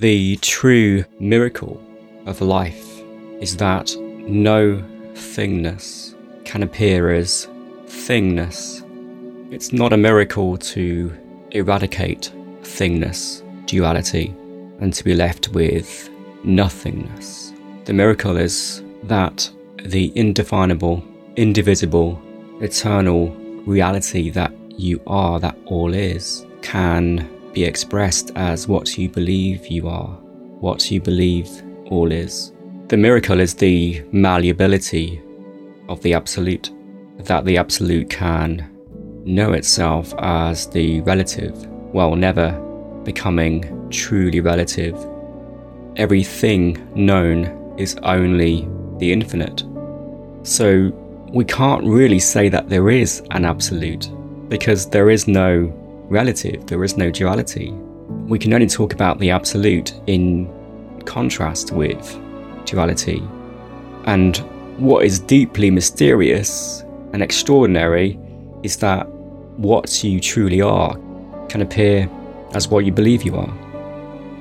The true miracle of life is that no thingness can appear as thingness. It's not a miracle to eradicate thingness, duality, and to be left with nothingness. The miracle is that the indefinable, indivisible, eternal reality that you are, that all is, can be expressed as what you believe you are, what you believe all is. The miracle is the malleability of the Absolute, that the Absolute can know itself as the relative, while never becoming truly relative. Everything known is only the infinite. So we can't really say that there is an absolute because there is no relative, there is no duality. We can only talk about the absolute in contrast with duality. And what is deeply mysterious and extraordinary is that what you truly are can appear as what you believe you are.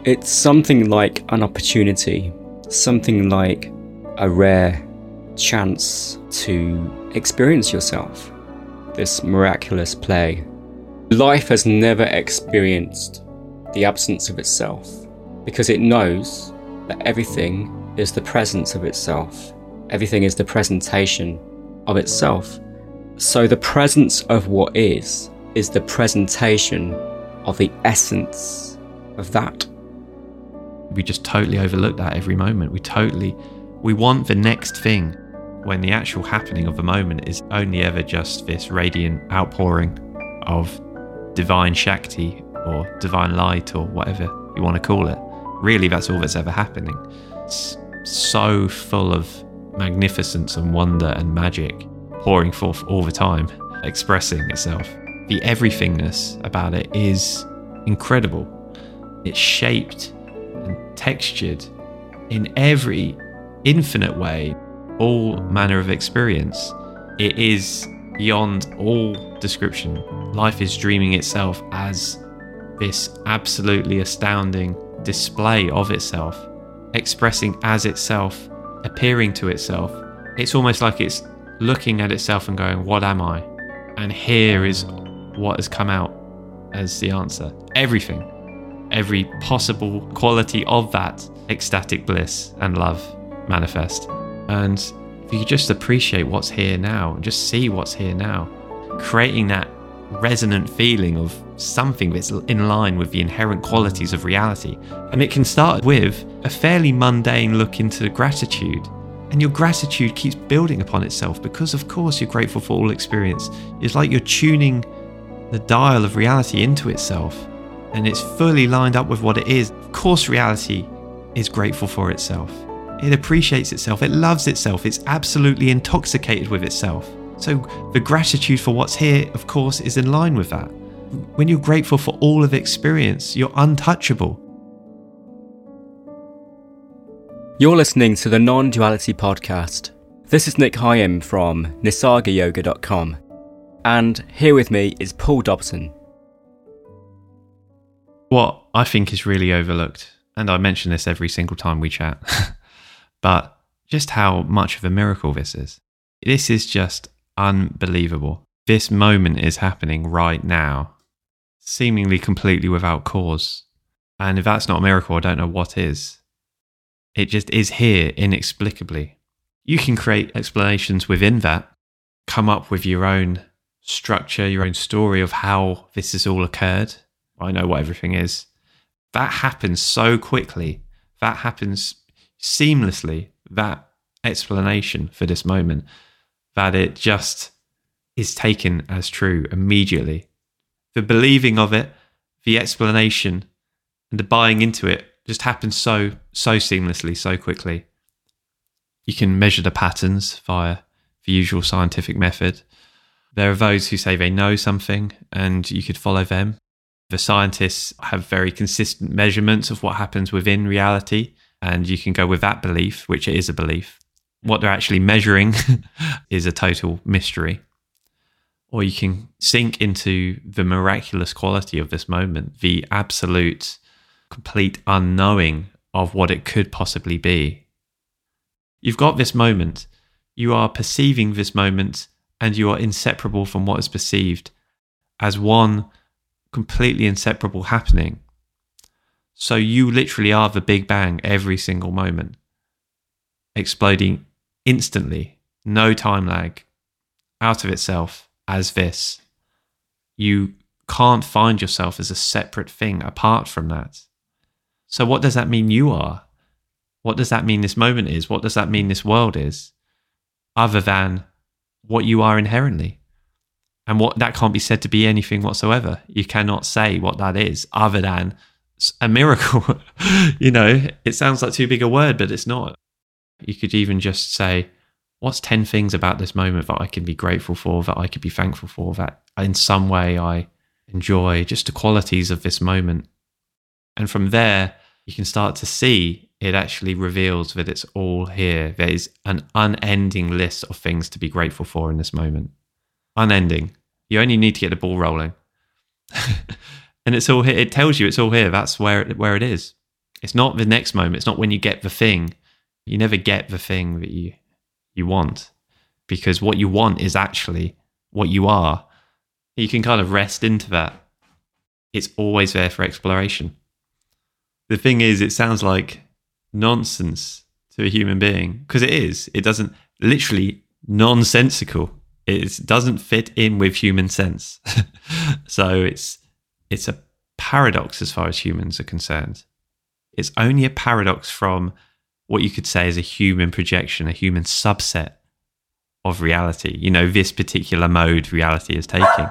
It's something like an opportunity, something like a rare chance to experience yourself, this miraculous play. Life has never experienced the absence of itself because it knows that everything is the presence of itself. Everything is the presentation of itself. So the presence of what is is the presentation of the essence of that. We just totally overlook that every moment. We totally we want the next thing when the actual happening of the moment is only ever just this radiant outpouring of divine Shakti or divine light or whatever you want to call it. Really, that's all that's ever happening. It's so full of magnificence and wonder and magic pouring forth all the time, expressing itself. The everythingness about it is incredible. It's shaped and textured in every infinite way, all manner of experience. It is beyond all description. Life is dreaming itself as this absolutely astounding display of itself, expressing as itself, appearing to itself. It's almost like it's looking at itself and going, What am I? And here is what has come out as the answer. Everything, every possible quality of that ecstatic bliss and love manifest. And if you just appreciate what's here now, just see what's here now, creating that resonant feeling of something that's in line with the inherent qualities of reality. And it can start with a fairly mundane look into gratitude. And your gratitude keeps building upon itself because, of course, you're grateful for all experience. It's like you're tuning the dial of reality into itself and it's fully lined up with what it is. Of course, reality is grateful for itself. It appreciates itself, it loves itself, it's absolutely intoxicated with itself. So, the gratitude for what's here, of course, is in line with that. When you're grateful for all of experience, you're untouchable. You're listening to the Non Duality Podcast. This is Nic Higham from nisargayoga.com. And here with me is Paul Dobson. What I think is really overlooked, and I mention this every single time we chat, but just how much of a miracle this is. This is just unbelievable. This moment is happening right now, seemingly completely without cause. And if that's not a miracle, I don't know what is. It just is here inexplicably. You can create explanations within that, come up with your own structure, your own story of how this has all occurred. I know what everything is. That happens so quickly. That happens seamlessly. That explanation for this moment that it just is taken as true immediately. The believing of it, the explanation, and the buying into it just happens so, so seamlessly, so quickly. You can measure the patterns via the usual scientific method. There are those who say they know something and you could follow them. The scientists have very consistent measurements of what happens within reality, and you can go with that belief, which it is a belief. What they're actually measuring is a total mystery. Or you can sink into the miraculous quality of this moment, the absolute complete unknowing of what it could possibly be. You've got this moment, you are perceiving this moment, and you are inseparable from what is perceived as one completely inseparable happening. So you literally are the Big Bang every single moment, exploding instantly, no time lag, out of itself as this. You can't find yourself as a separate thing apart from that. So, what does that mean you are? What does that mean this moment is? What does that mean this world is? Other than what you are inherently. And what that can't be said to be anything whatsoever. You cannot say what that is other than a miracle. you know, it sounds like too big a word, but it's not. You could even just say, What's 10 things about this moment that I can be grateful for, that I could be thankful for, that in some way I enjoy, just the qualities of this moment. And from there, you can start to see it actually reveals that it's all here. There is an unending list of things to be grateful for in this moment. Unending. You only need to get the ball rolling. and it's all here. It tells you it's all here. That's where it, where it is. It's not the next moment. It's not when you get the thing. You never get the thing that you you want because what you want is actually what you are. You can kind of rest into that. It's always there for exploration. The thing is, it sounds like nonsense to a human being because it is. It doesn't literally nonsensical. It doesn't fit in with human sense. so it's it's a paradox as far as humans are concerned. It's only a paradox from what you could say is a human projection, a human subset of reality. You know, this particular mode reality is taking.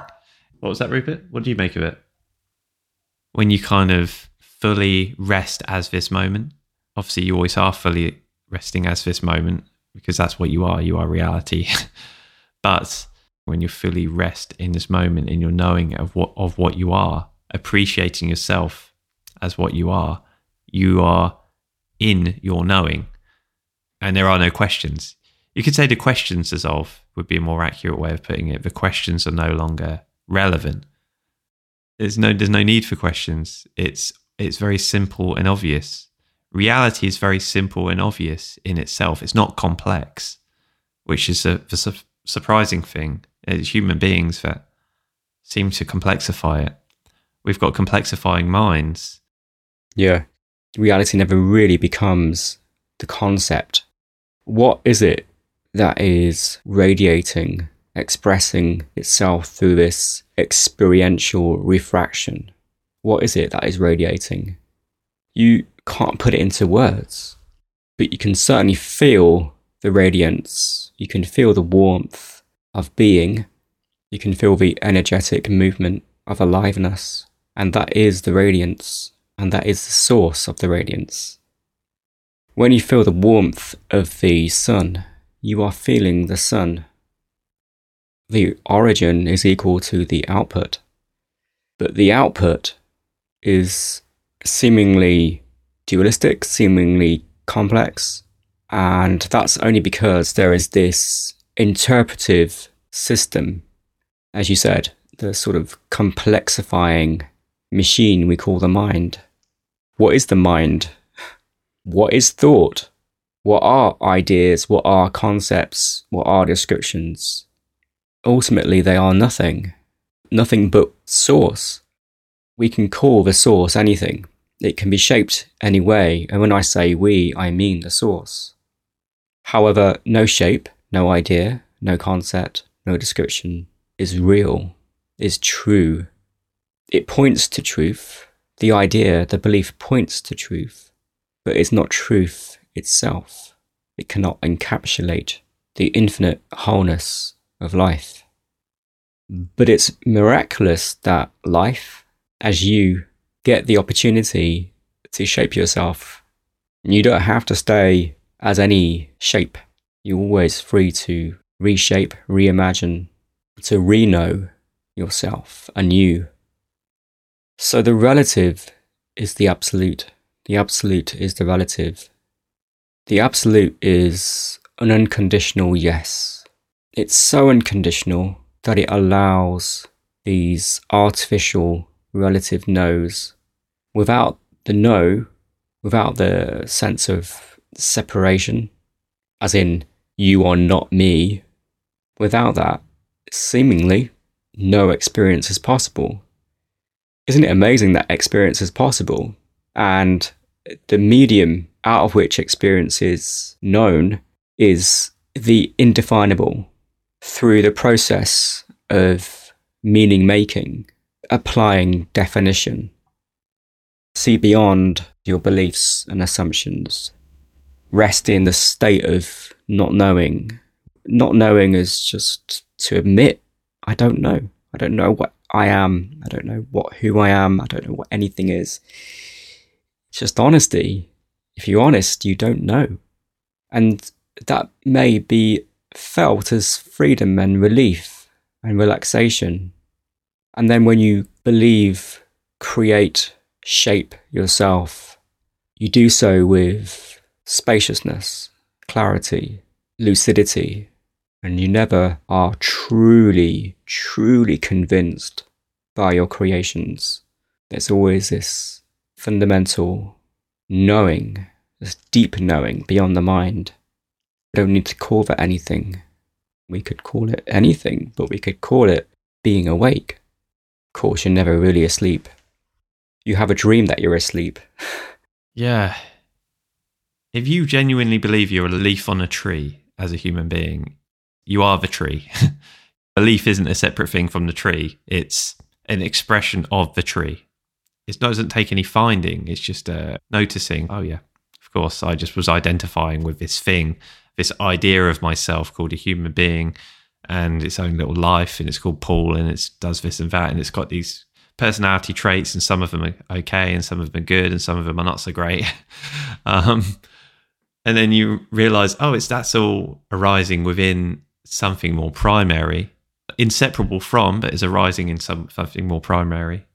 What was that, Rupert? What do you make of it? When you kind of fully rest as this moment, obviously you always are fully resting as this moment because that's what you are. You are reality. but when you fully rest in this moment, in your knowing of what of what you are, appreciating yourself as what you are, you are in your knowing, and there are no questions. You could say the questions dissolve would be a more accurate way of putting it. The questions are no longer relevant. There's no there's no need for questions. It's it's very simple and obvious. Reality is very simple and obvious in itself. It's not complex, which is a, a su- surprising thing. As human beings that seem to complexify it. We've got complexifying minds. Yeah reality never really becomes the concept. What is it that is radiating, expressing itself through this experiential refraction? What is it that is radiating? You can't put it into words, but you can certainly feel the radiance. You can feel the warmth of being. You can feel the energetic movement of aliveness. And that is the radiance and that is the source of the radiance. When you feel the warmth of the sun, you are feeling the sun. The origin is equal to the output, but the output is seemingly dualistic, seemingly complex, and that's only because there is this interpretive system, as you said, the sort of complexifying machine we call the mind. What is the mind? What is thought? What are ideas? What are concepts? What are descriptions? Ultimately, they are nothing. Nothing but source. We can call the source anything. It can be shaped any way, and when I say we, I mean the source. However, no shape, no idea, no concept, no description is real, is true. It points to truth, the idea, the belief points to truth, but it's not truth itself. It cannot encapsulate the infinite wholeness of life. But it's miraculous that life, as you get the opportunity to shape yourself, you don't have to stay as any shape. You're always free to reshape, reimagine, to re know yourself anew so the relative is the absolute. The absolute is the relative. The absolute is an unconditional yes. It's so unconditional that it allows these artificial relative no's without the no without the sense of separation, as in, you are not me, without that, seemingly, no experience is possible. Isn't it amazing that experience is possible? And the medium out of which experience is known is the indefinable through the process of meaning making, applying definition. See beyond your beliefs and assumptions. Rest in the state of not knowing. Not knowing is just to admit, I don't know. I don't know what I am. I don't know what who I am. I don't know what anything is. It's just honesty. If you're honest, you don't know. And that may be felt as freedom and relief and relaxation. And then when you believe, create, shape yourself, you do so with spaciousness, clarity, lucidity, and you never are truly, truly convinced by your creations. There's always this fundamental knowing, this deep knowing beyond the mind. We don't need to call that anything. We could call it anything, but we could call it being awake. Of course, you're never really asleep. You have a dream that you're asleep. Yeah. If you genuinely believe you're a leaf on a tree as a human being, you are the tree. a leaf isn't a separate thing from the tree, it's an expression of the tree. It doesn't take any finding, it's just uh, noticing, oh, yeah, of course, I just was identifying with this thing, this idea of myself called a human being and its own little life, and it's called Paul, and it does this and that, and it's got these personality traits, and some of them are okay, and some of them are good, and some of them are not so great. um, and then you realize, oh, it's that's all arising within something more primary, inseparable from, but is arising in some something more primary.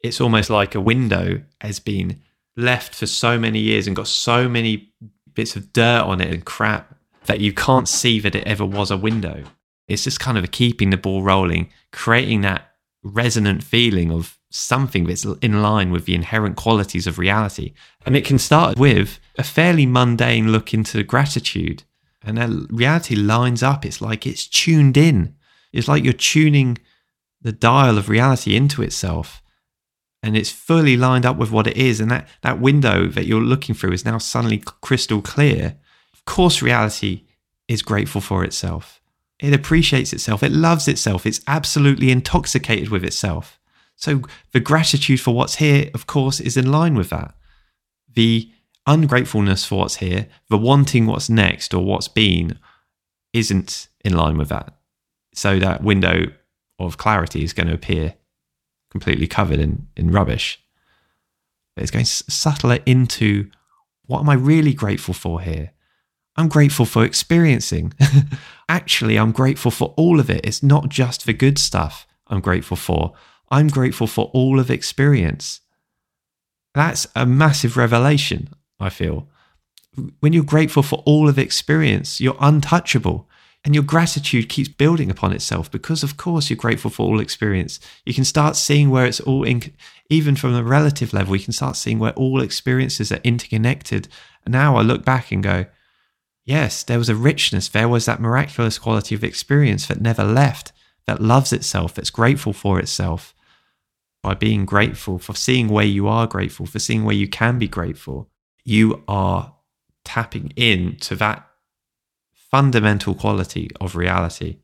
It's almost like a window has been left for so many years and got so many bits of dirt on it and crap that you can't see that it ever was a window. It's just kind of keeping the ball rolling, creating that resonant feeling of something that's in line with the inherent qualities of reality. And it can start with a fairly mundane look into gratitude and that reality lines up. It's like it's tuned in. It's like you're tuning the dial of reality into itself. And it's fully lined up with what it is. And that, that window that you're looking through is now suddenly crystal clear. Of course, reality is grateful for itself. It appreciates itself. It loves itself. It's absolutely intoxicated with itself. So the gratitude for what's here, of course, is in line with that. The ungratefulness for what's here, the wanting what's next or what's been, isn't in line with that. So that window of clarity is going to appear completely covered in, in rubbish. It's going to subtler into what am I really grateful for here? I'm grateful for experiencing. Actually, I'm grateful for all of it. It's not just the good stuff I'm grateful for. I'm grateful for all of experience. That's a massive revelation. I feel. When you're grateful for all of experience, you're untouchable. And your gratitude keeps building upon itself because, of course, you're grateful for all experience. You can start seeing where it's all, in, even from a relative level, you can start seeing where all experiences are interconnected. And now I look back and go, yes, there was a richness. There was that miraculous quality of experience that never left, that loves itself, that's grateful for itself. By being grateful, for seeing where you are grateful, for seeing where you can be grateful, you are tapping into that fundamental quality of reality.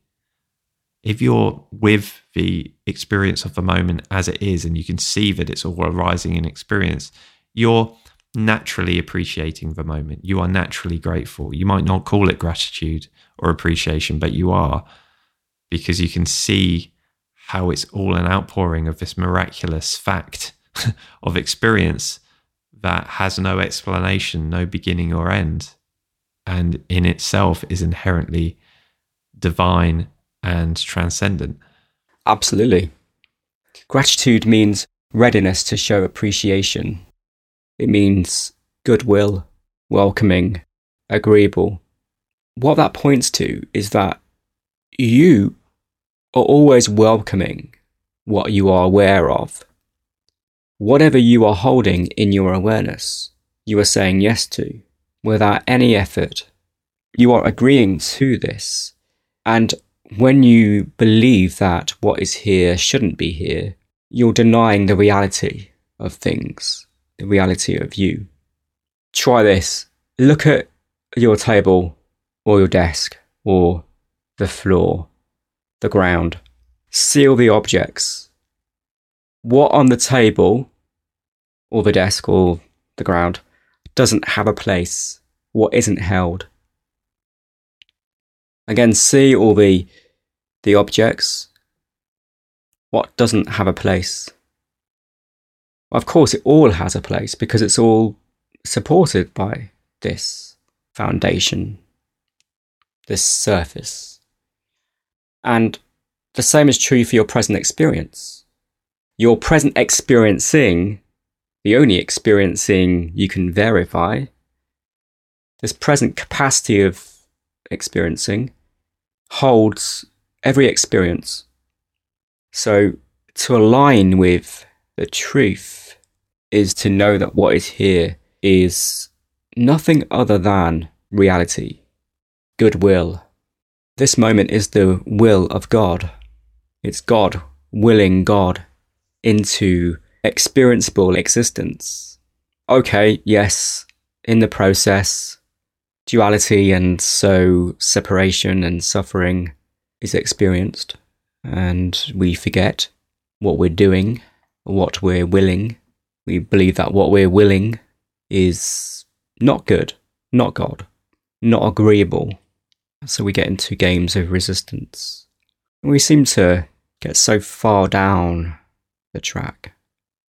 If you're with the experience of the moment as it is, and you can see that it's all arising in experience, you're naturally appreciating the moment. You are naturally grateful. You might not call it gratitude or appreciation, but you are because you can see how it's all an outpouring of this miraculous fact of experience that has no explanation, no beginning or end, and in itself is inherently divine and transcendent. Absolutely. Gratitude means readiness to show appreciation. It means goodwill, welcoming, agreeable. What that points to is that you are always welcoming what you are aware of whatever you are holding in your awareness, you are saying yes to without any effort. You are agreeing to this. And when you believe that what is here shouldn't be here, you're denying the reality of things, the reality of you. Try this. Look at your table or your desk or the floor, the ground. Seal the objects. What on the table or the desk or the ground doesn't have a place? What isn't held? Again, see all the the objects. What doesn't have a place? Of course, it all has a place because it's all supported by this foundation, this surface. And the same is true for your present experience. Your present experiencing, the only experiencing you can verify, this present capacity of experiencing holds every experience. So, to align with the truth is to know that what is here is nothing other than reality, goodwill. This moment is the will of God. It's God willing God into experienceable existence. Okay, yes, in the process, duality and so separation and suffering is experienced, and we forget what we're doing, what we're willing. We believe that what we're willing is not good, not God, not agreeable. So we get into games of resistance. We seem to get so far down the track,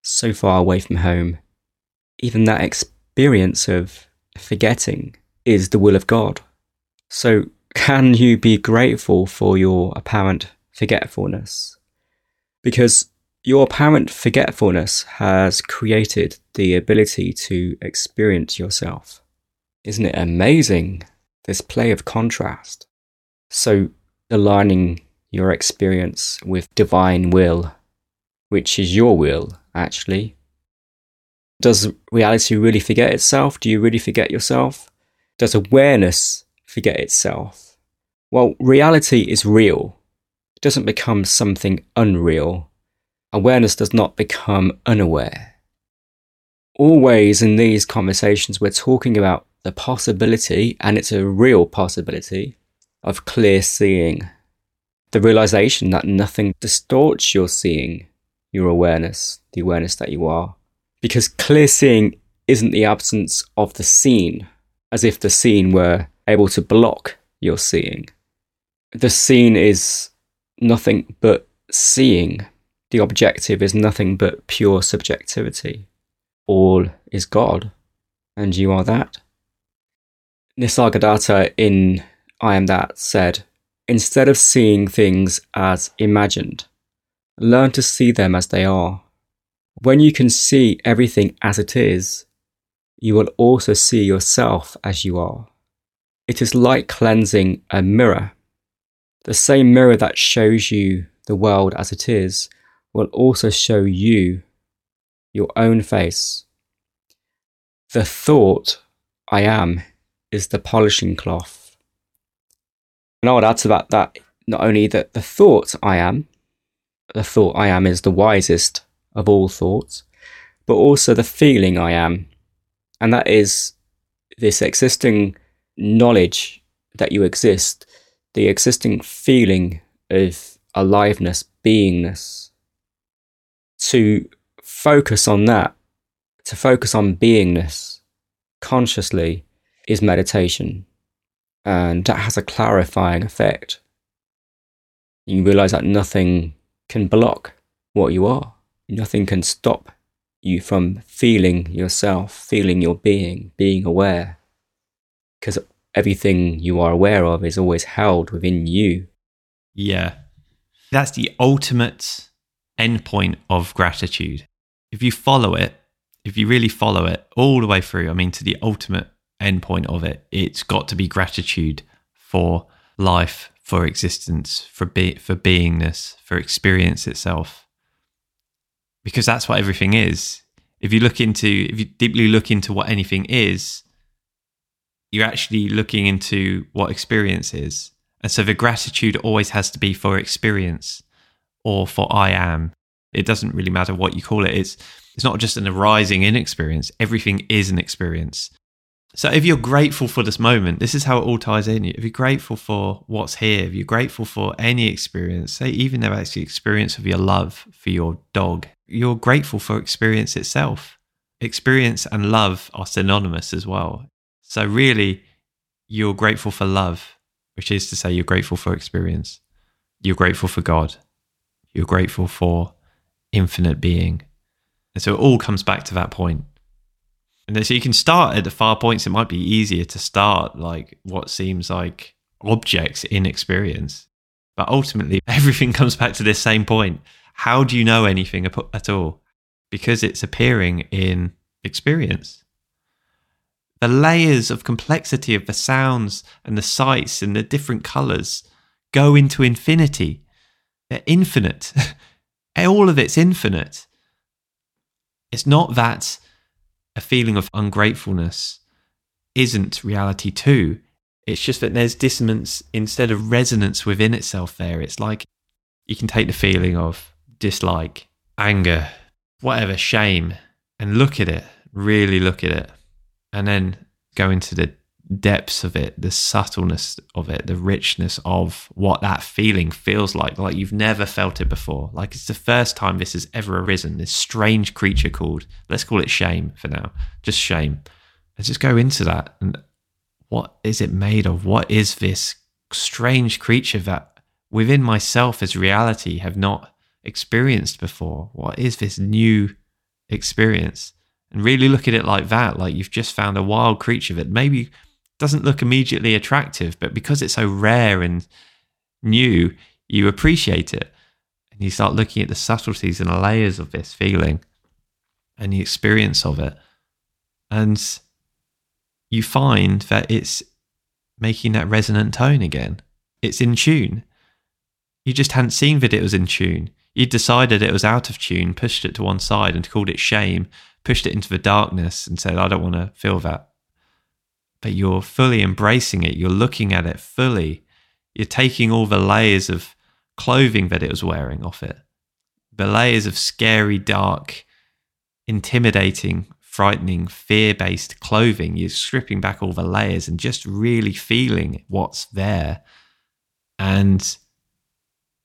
so far away from home. Even that experience of forgetting is the will of God. So can you be grateful for your apparent forgetfulness? Because your apparent forgetfulness has created the ability to experience yourself. Isn't it amazing? This play of contrast. So, aligning your experience with divine will, which is your will, actually. Does reality really forget itself? Do you really forget yourself? Does awareness forget itself? Well, reality is real. It doesn't become something unreal. Awareness does not become unaware. Always in these conversations, we're talking about the possibility, and it's a real possibility, of clear seeing. The realization that nothing distorts your seeing, your awareness, the awareness that you are. Because clear seeing isn't the absence of the scene, as if the scene were able to block your seeing. The scene is nothing but seeing. The objective is nothing but pure subjectivity. All is God, and you are that. Nisargadatta in I Am That said, Instead of seeing things as imagined, learn to see them as they are. When you can see everything as it is, you will also see yourself as you are. It is like cleansing a mirror. The same mirror that shows you the world as it is will also show you your own face. The thought, I am, is the polishing cloth. And I would add to that that not only that the thought I am, the thought I am is the wisest of all thoughts, but also the feeling I am and that is this existing knowledge that you exist, the existing feeling of aliveness, beingness. To focus on that, to focus on beingness consciously is meditation. And that has a clarifying effect. You realize that nothing can block what you are, nothing can stop you from feeling yourself, feeling your being, being aware. Because everything you are aware of is always held within you. Yeah. That's the ultimate endpoint of gratitude. If you follow it, if you really follow it all the way through, I mean, to the ultimate endpoint of it, it's got to be gratitude for life, for existence, for be- for beingness, for experience itself. because that's what everything is. If you look into, if you deeply look into what anything is, you're actually looking into what experience is. And so the gratitude always has to be for experience or for I am. It doesn't really matter what you call it. It's it's not just an arising in experience. Everything is an experience. So if you're grateful for this moment, this is how it all ties in. If you're grateful for what's here, if you're grateful for any experience, say even the experience of your love for your dog, you're grateful for experience itself. Experience and love are synonymous as well. So really, you're grateful for love, which is to say you're grateful for experience. You're grateful for God. You're grateful for infinite being. And so it all comes back to that point. And so you can start at the far points. It might be easier to start like what seems like objects in experience. But ultimately, everything comes back to this same point. How do you know anything at all? Because it's appearing in experience. The layers of complexity of the sounds and the sights and the different colors go into infinity. They're infinite. all of it's infinite. It's not that a feeling of ungratefulness isn't reality too. It's just that there's dissonance instead of resonance within itself there. It's like you can take the feeling of dislike, anger, whatever, shame, and look at it, really look at it, and then go into the depths of it, the subtleness of it, the richness of what that feeling feels like. Like you've never felt it before. Like it's the first time this has ever arisen. This strange creature called, let's call it shame for now, just shame. Let's just go into that. And what is it made of? What is this strange creature that within myself as reality have not experienced before? What is this new experience? And really look at it like that, like you've just found a wild creature that maybe doesn't look immediately attractive, but because it's so rare and new, you appreciate it. And you start looking at the subtleties and the layers of this feeling and the experience of it. And you find that it's making that resonant tone again. It's in tune. You just hadn't seen that it was in tune. You decided it was out of tune, pushed it to one side and called it shame, pushed it into the darkness and said, I don't want to feel that but you're fully embracing it. You're looking at it fully. You're taking all the layers of clothing that it was wearing off it, the layers of scary, dark, intimidating, frightening, fear based clothing. You're stripping back all the layers and just really feeling what's there. And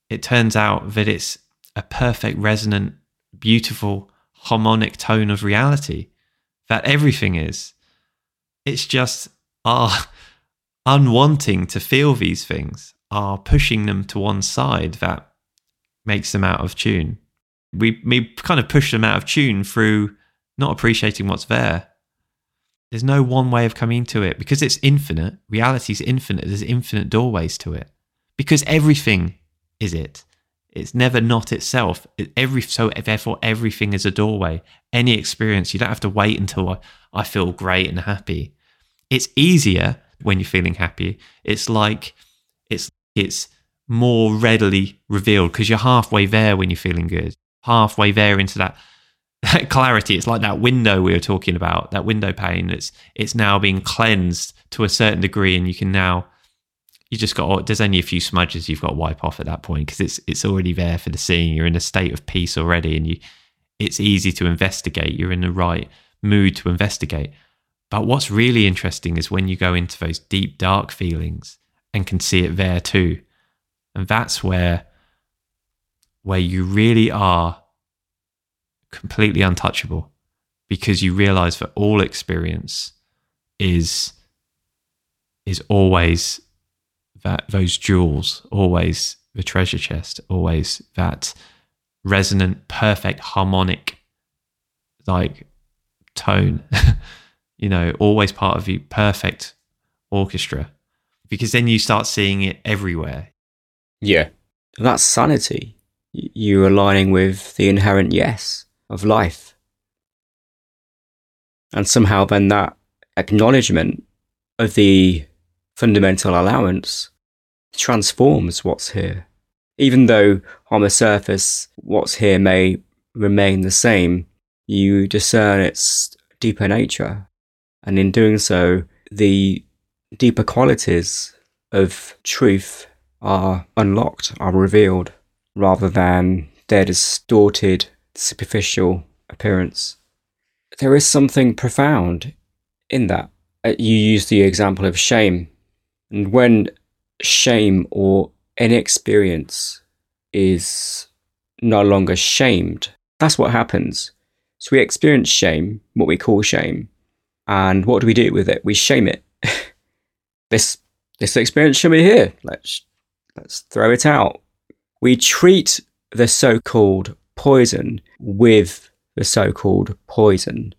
it turns out that it's a perfect, resonant, beautiful, harmonic tone of reality that everything is. It's just our unwanting to feel these things, are pushing them to one side that makes them out of tune. We, we kind of push them out of tune through not appreciating what's there. There's no one way of coming to it because it's infinite. Reality is infinite. There's infinite doorways to it because everything is it. It's never not itself. It, every so therefore everything is a doorway. Any experience, you don't have to wait until I, I feel great and happy. It's easier when you're feeling happy. It's like it's it's more readily revealed because you're halfway there when you're feeling good. Halfway there into that, that clarity. It's like that window we were talking about, that window pane. It's it's now being cleansed to a certain degree, and you can now you just got there's only a few smudges you've got to wipe off at that point because it's it's already there for the seeing. You're in a state of peace already, and you it's easy to investigate. You're in the right mood to investigate. But what's really interesting is when you go into those deep, dark feelings and can see it there too. And that's where, where you really are completely untouchable because you realize that all experience is is always that those jewels, always the treasure chest, always that resonant, perfect, harmonic, like tone you know, always part of the perfect orchestra because then you start seeing it everywhere. Yeah. That's sanity. You're aligning with the inherent yes of life. And somehow then that acknowledgement of the fundamental allowance transforms what's here. Even though on the surface, what's here may remain the same, you discern its deeper nature. And in doing so, the deeper qualities of truth are unlocked, are revealed, rather than their distorted, superficial appearance. There is something profound in that. Uh, you use the example of shame. And when shame or inexperience is no longer shamed, that's what happens. So we experience shame, what we call shame, and what do we do with it? We shame it. this this experience should be here. Let's let's throw it out. We treat the so-called poison with the so-called poison.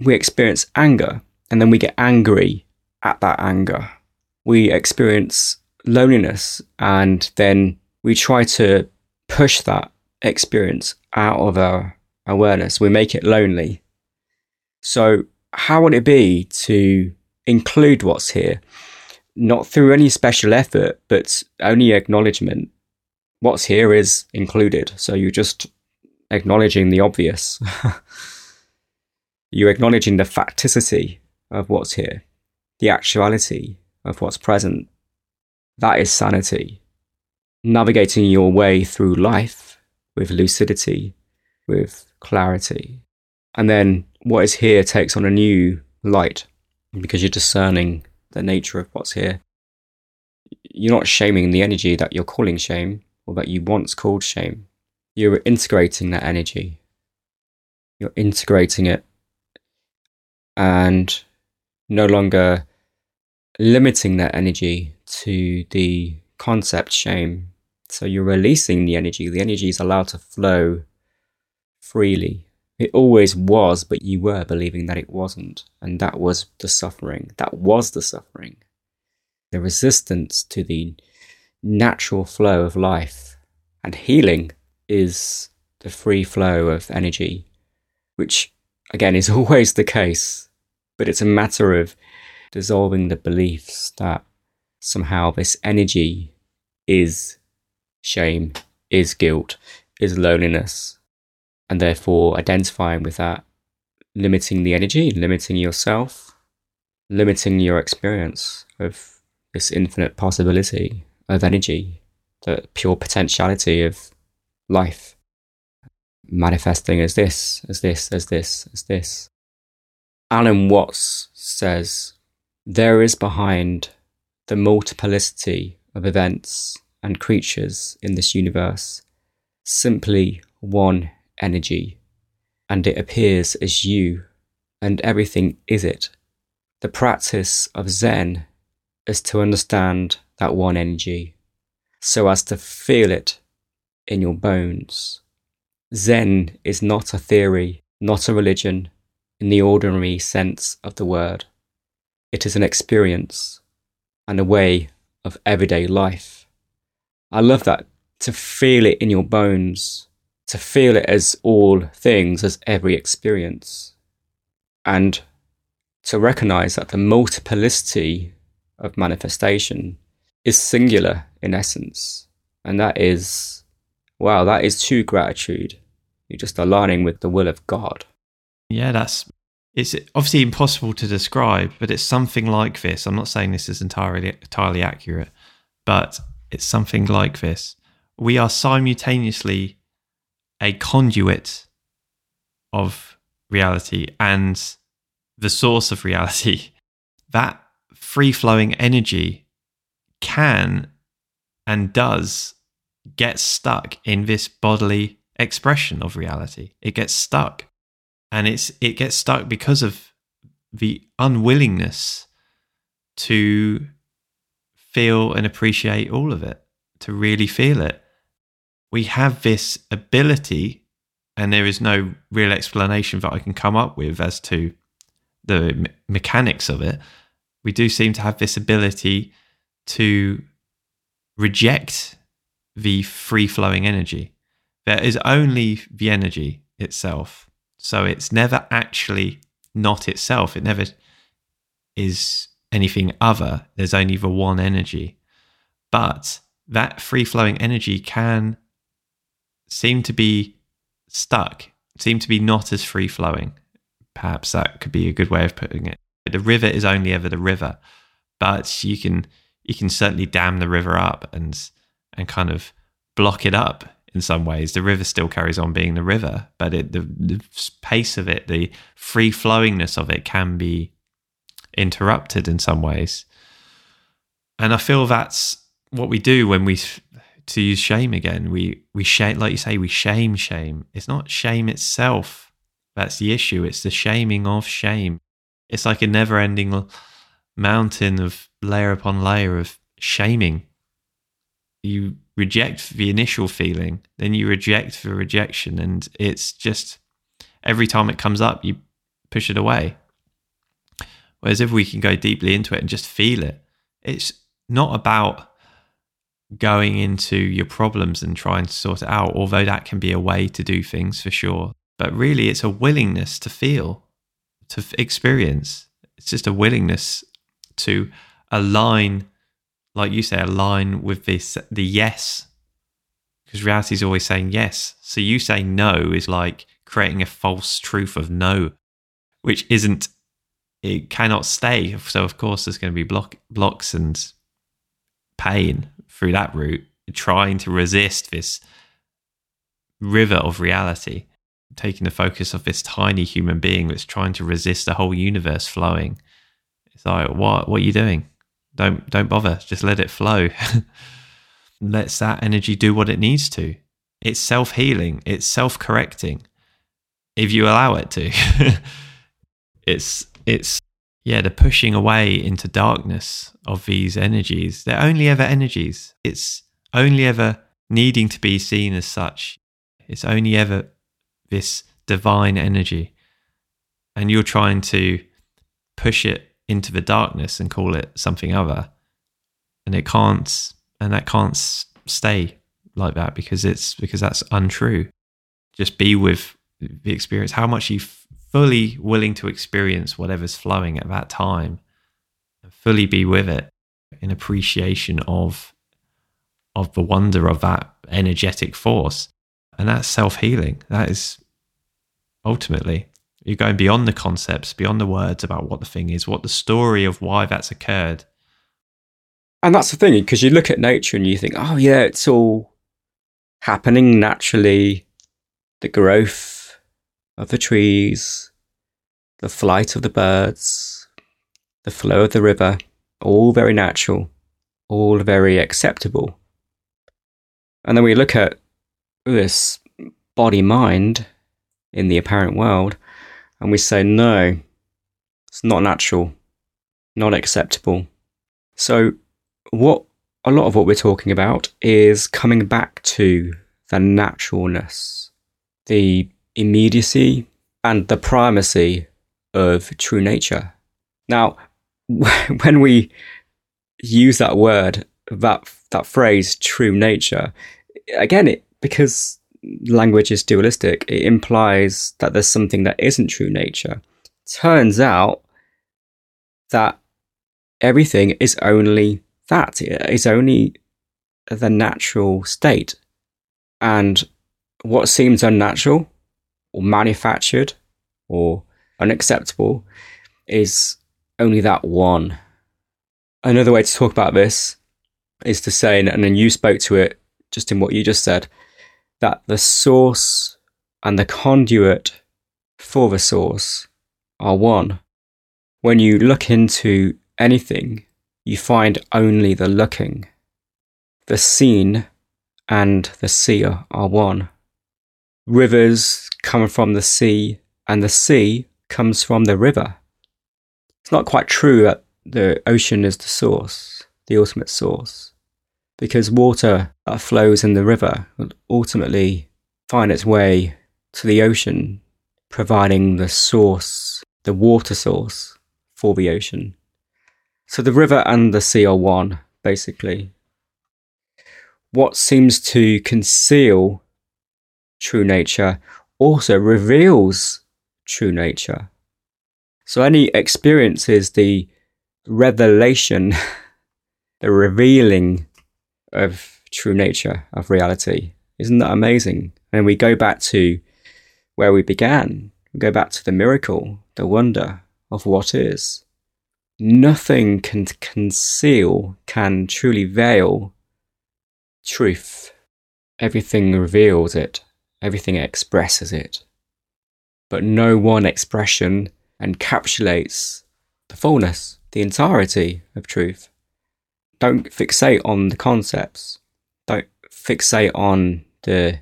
We experience anger and then we get angry at that anger. We experience loneliness and then we try to push that experience out of our awareness. We make it lonely. So, how would it be to include what's here? Not through any special effort, but only acknowledgement. What's here is included. So, you're just acknowledging the obvious. you're acknowledging the facticity of what's here, the actuality of what's present. That is sanity. Navigating your way through life with lucidity, with clarity. And then what is here takes on a new light because you're discerning the nature of what's here. You're not shaming the energy that you're calling shame or that you once called shame. You're integrating that energy. You're integrating it and no longer limiting that energy to the concept shame. So you're releasing the energy. The energy is allowed to flow freely. It always was, but you were believing that it wasn't. And that was the suffering. That was the suffering. The resistance to the natural flow of life. And healing is the free flow of energy, which again is always the case. But it's a matter of dissolving the beliefs that somehow this energy is shame, is guilt, is loneliness, and therefore identifying with that, limiting the energy, limiting yourself, limiting your experience of this infinite possibility of energy, the pure potentiality of life, manifesting as this, as this, as this, as this. Alan Watts says, There is behind the multiplicity of events and creatures in this universe simply one energy, and it appears as you, and everything is it. The practice of Zen is to understand that one energy, so as to feel it in your bones. Zen is not a theory, not a religion, in the ordinary sense of the word. It is an experience and a way of everyday life. I love that to feel it in your bones to feel it as all things, as every experience, and to recognize that the multiplicity of manifestation is singular in essence. And that is, wow, that is true gratitude. You're just aligning with the will of God. Yeah, that's it's obviously impossible to describe, but it's something like this. I'm not saying this is entirely entirely accurate, but it's something like this. We are simultaneously a conduit of reality and the source of reality, that free flowing energy can and does get stuck in this bodily expression of reality. It gets stuck. And it's it gets stuck because of the unwillingness to feel and appreciate all of it, to really feel it we have this ability, and there is no real explanation that I can come up with as to the me- mechanics of it. We do seem to have this ability to reject the free flowing energy. There is only the energy itself. So it's never actually not itself. It never is anything other. There's only the one energy. But that free flowing energy can seem to be stuck, seem to be not as free flowing. Perhaps that could be a good way of putting it. The river is only ever the river, but you can you can certainly dam the river up and and kind of block it up in some ways. The river still carries on being the river, but it, the, the pace of it, the free flowingness of it can be interrupted in some ways. And I feel that's what we do when we, to use shame again, we, we shame, like you say, we shame shame. It's not shame itself. That's the issue. It's the shaming of shame. It's like a never ending mountain of layer upon layer of shaming. You reject the initial feeling, then you reject the rejection. And it's just every time it comes up, you push it away. Whereas if we can go deeply into it and just feel it, it's not about going into your problems and trying to sort it out, although that can be a way to do things for sure. But really, it's a willingness to feel, to experience. It's just a willingness to align like you say, align with this the yes. Because reality is always saying yes. So you saying no is like creating a false truth of no, which isn't it cannot stay. So of course there's going to be block blocks and pain through that route, trying to resist this river of reality, taking the focus of this tiny human being that's trying to resist the whole universe flowing. It's like, what what are you doing? Don't don't bother. Just let it flow. Lets that energy do what it needs to. It's self healing. It's self correcting. If you allow it to. it's it's yeah the pushing away into darkness of these energies. They're only ever energies. It's only ever needing to be seen as such. It's only ever this divine energy. And you're trying to push it into the darkness and call it something other and it can't and that can't stay like that because it's because that's untrue just be with the experience how much you fully willing to experience whatever's flowing at that time and fully be with it in appreciation of of the wonder of that energetic force and that's self-healing that is ultimately you're going beyond the concepts, beyond the words about what the thing is, what the story of why that's occurred. And that's the thing, because you look at nature and you think, oh, yeah, it's all happening naturally. The growth of the trees, the flight of the birds, the flow of the river, all very natural, all very acceptable. And then we look at this body mind in the apparent world, and we say, no, it's not natural, not acceptable. So, what a lot of what we're talking about is coming back to the naturalness, the immediacy, and the primacy of true nature. Now, when we use that word, that that phrase, true nature, again, it because language is dualistic, it implies that there's something that isn't true nature. Turns out that everything is only that, it's only the natural state. And what seems unnatural or manufactured or unacceptable is only that one. Another way to talk about this is to say, and then you spoke to it just in what you just said, that the source and the conduit for the source are one. When you look into anything, you find only the looking. The seen and the seer are one. Rivers come from the sea, and the sea comes from the river. It's not quite true that the ocean is the source, the ultimate source because water that flows in the river will ultimately find its way to the ocean, providing the source, the water source for the ocean. So the river and the sea are one, basically. What seems to conceal true nature also reveals true nature. So any experience is the revelation, the revealing of true nature of reality. Isn't that amazing? And we go back to where we began. We go back to the miracle, the wonder of what is. Nothing can conceal, can truly veil truth. Everything reveals it, everything expresses it. But no one expression encapsulates the fullness, the entirety of truth. Don't fixate on the concepts. Don't fixate on the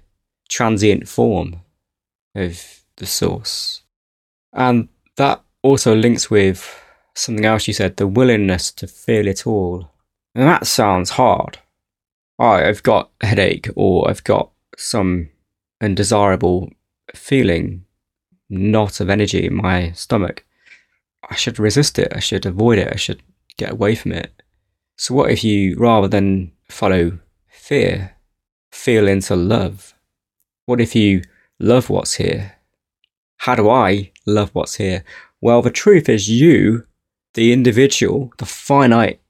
transient form of the source. And that also links with something else you said the willingness to feel it all. And that sounds hard. Oh, I've got a headache or I've got some undesirable feeling, knot of energy in my stomach. I should resist it. I should avoid it. I should get away from it. So, what if you, rather than follow fear, feel into love? What if you love what's here? How do I love what's here? Well, the truth is, you, the individual, the finite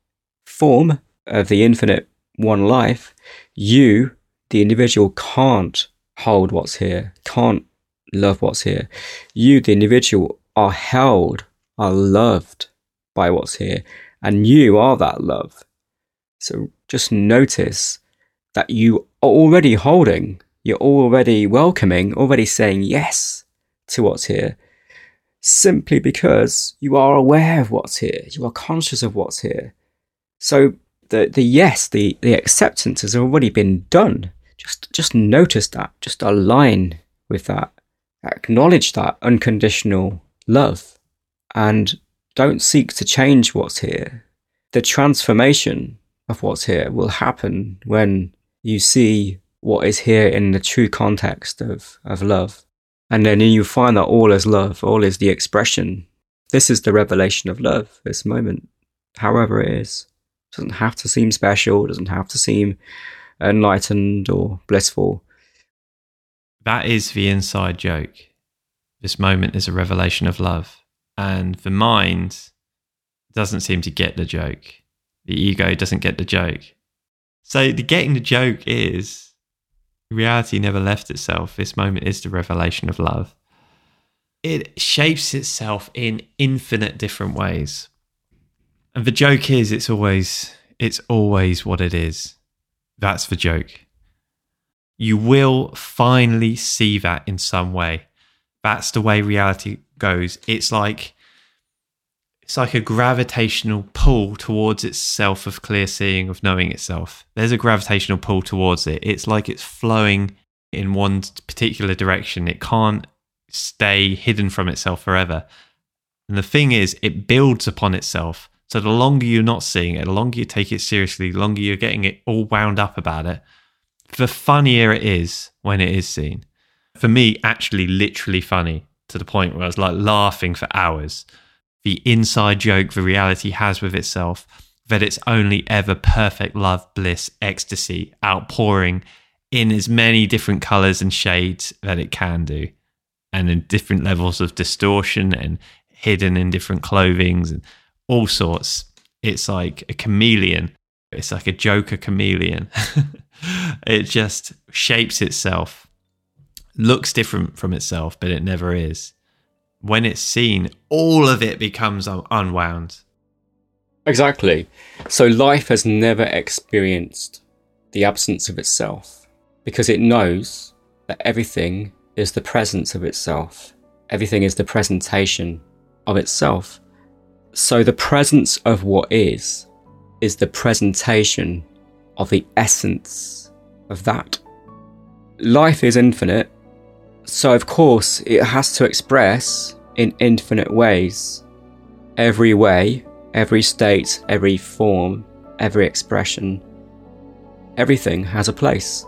form of the infinite one life, you, the individual, can't hold what's here, can't love what's here. You, the individual, are held, are loved by what's here, and you are that love. So just notice that you are already holding, you're already welcoming, already saying yes to what's here, simply because you are aware of what's here, you are conscious of what's here. So the, the yes, the, the acceptance has already been done. Just just notice that, just align with that, acknowledge that unconditional love, and don't seek to change what's here. The transformation of what's here will happen when you see what is here in the true context of, of love. And then you find that all is love, all is the expression. This is the revelation of love, this moment, however it is. It doesn't have to seem special, doesn't have to seem enlightened or blissful. That is the inside joke. This moment is a revelation of love. And the mind doesn't seem to get the joke. The ego doesn't get the joke. So the getting the joke is reality never left itself. This moment is the revelation of love. It shapes itself in infinite different ways. And the joke is it's always it's always what it is. That's the joke. You will finally see that in some way. That's the way reality goes. It's like it's like a gravitational pull towards itself of clear seeing, of knowing itself. There's a gravitational pull towards it. It's like it's flowing in one particular direction. It can't stay hidden from itself forever. And the thing is, it builds upon itself. So the longer you're not seeing it, the longer you take it seriously, the longer you're getting it all wound up about it, the funnier it is when it is seen. For me, actually, literally funny to the point where I was like laughing for hours the inside joke the reality has with itself that it's only ever perfect love, bliss, ecstasy, outpouring in as many different colors and shades that it can do, and in different levels of distortion and hidden in different clothings and all sorts. It's like a chameleon. It's like a Joker chameleon. it just shapes itself, looks different from itself, but it never is when it's seen, all of it becomes un- unwound. Exactly. So life has never experienced the absence of itself because it knows that everything is the presence of itself. Everything is the presentation of itself. So the presence of what is is the presentation of the essence of that. Life is infinite so, of course, it has to express in infinite ways. Every way, every state, every form, every expression, everything has a place.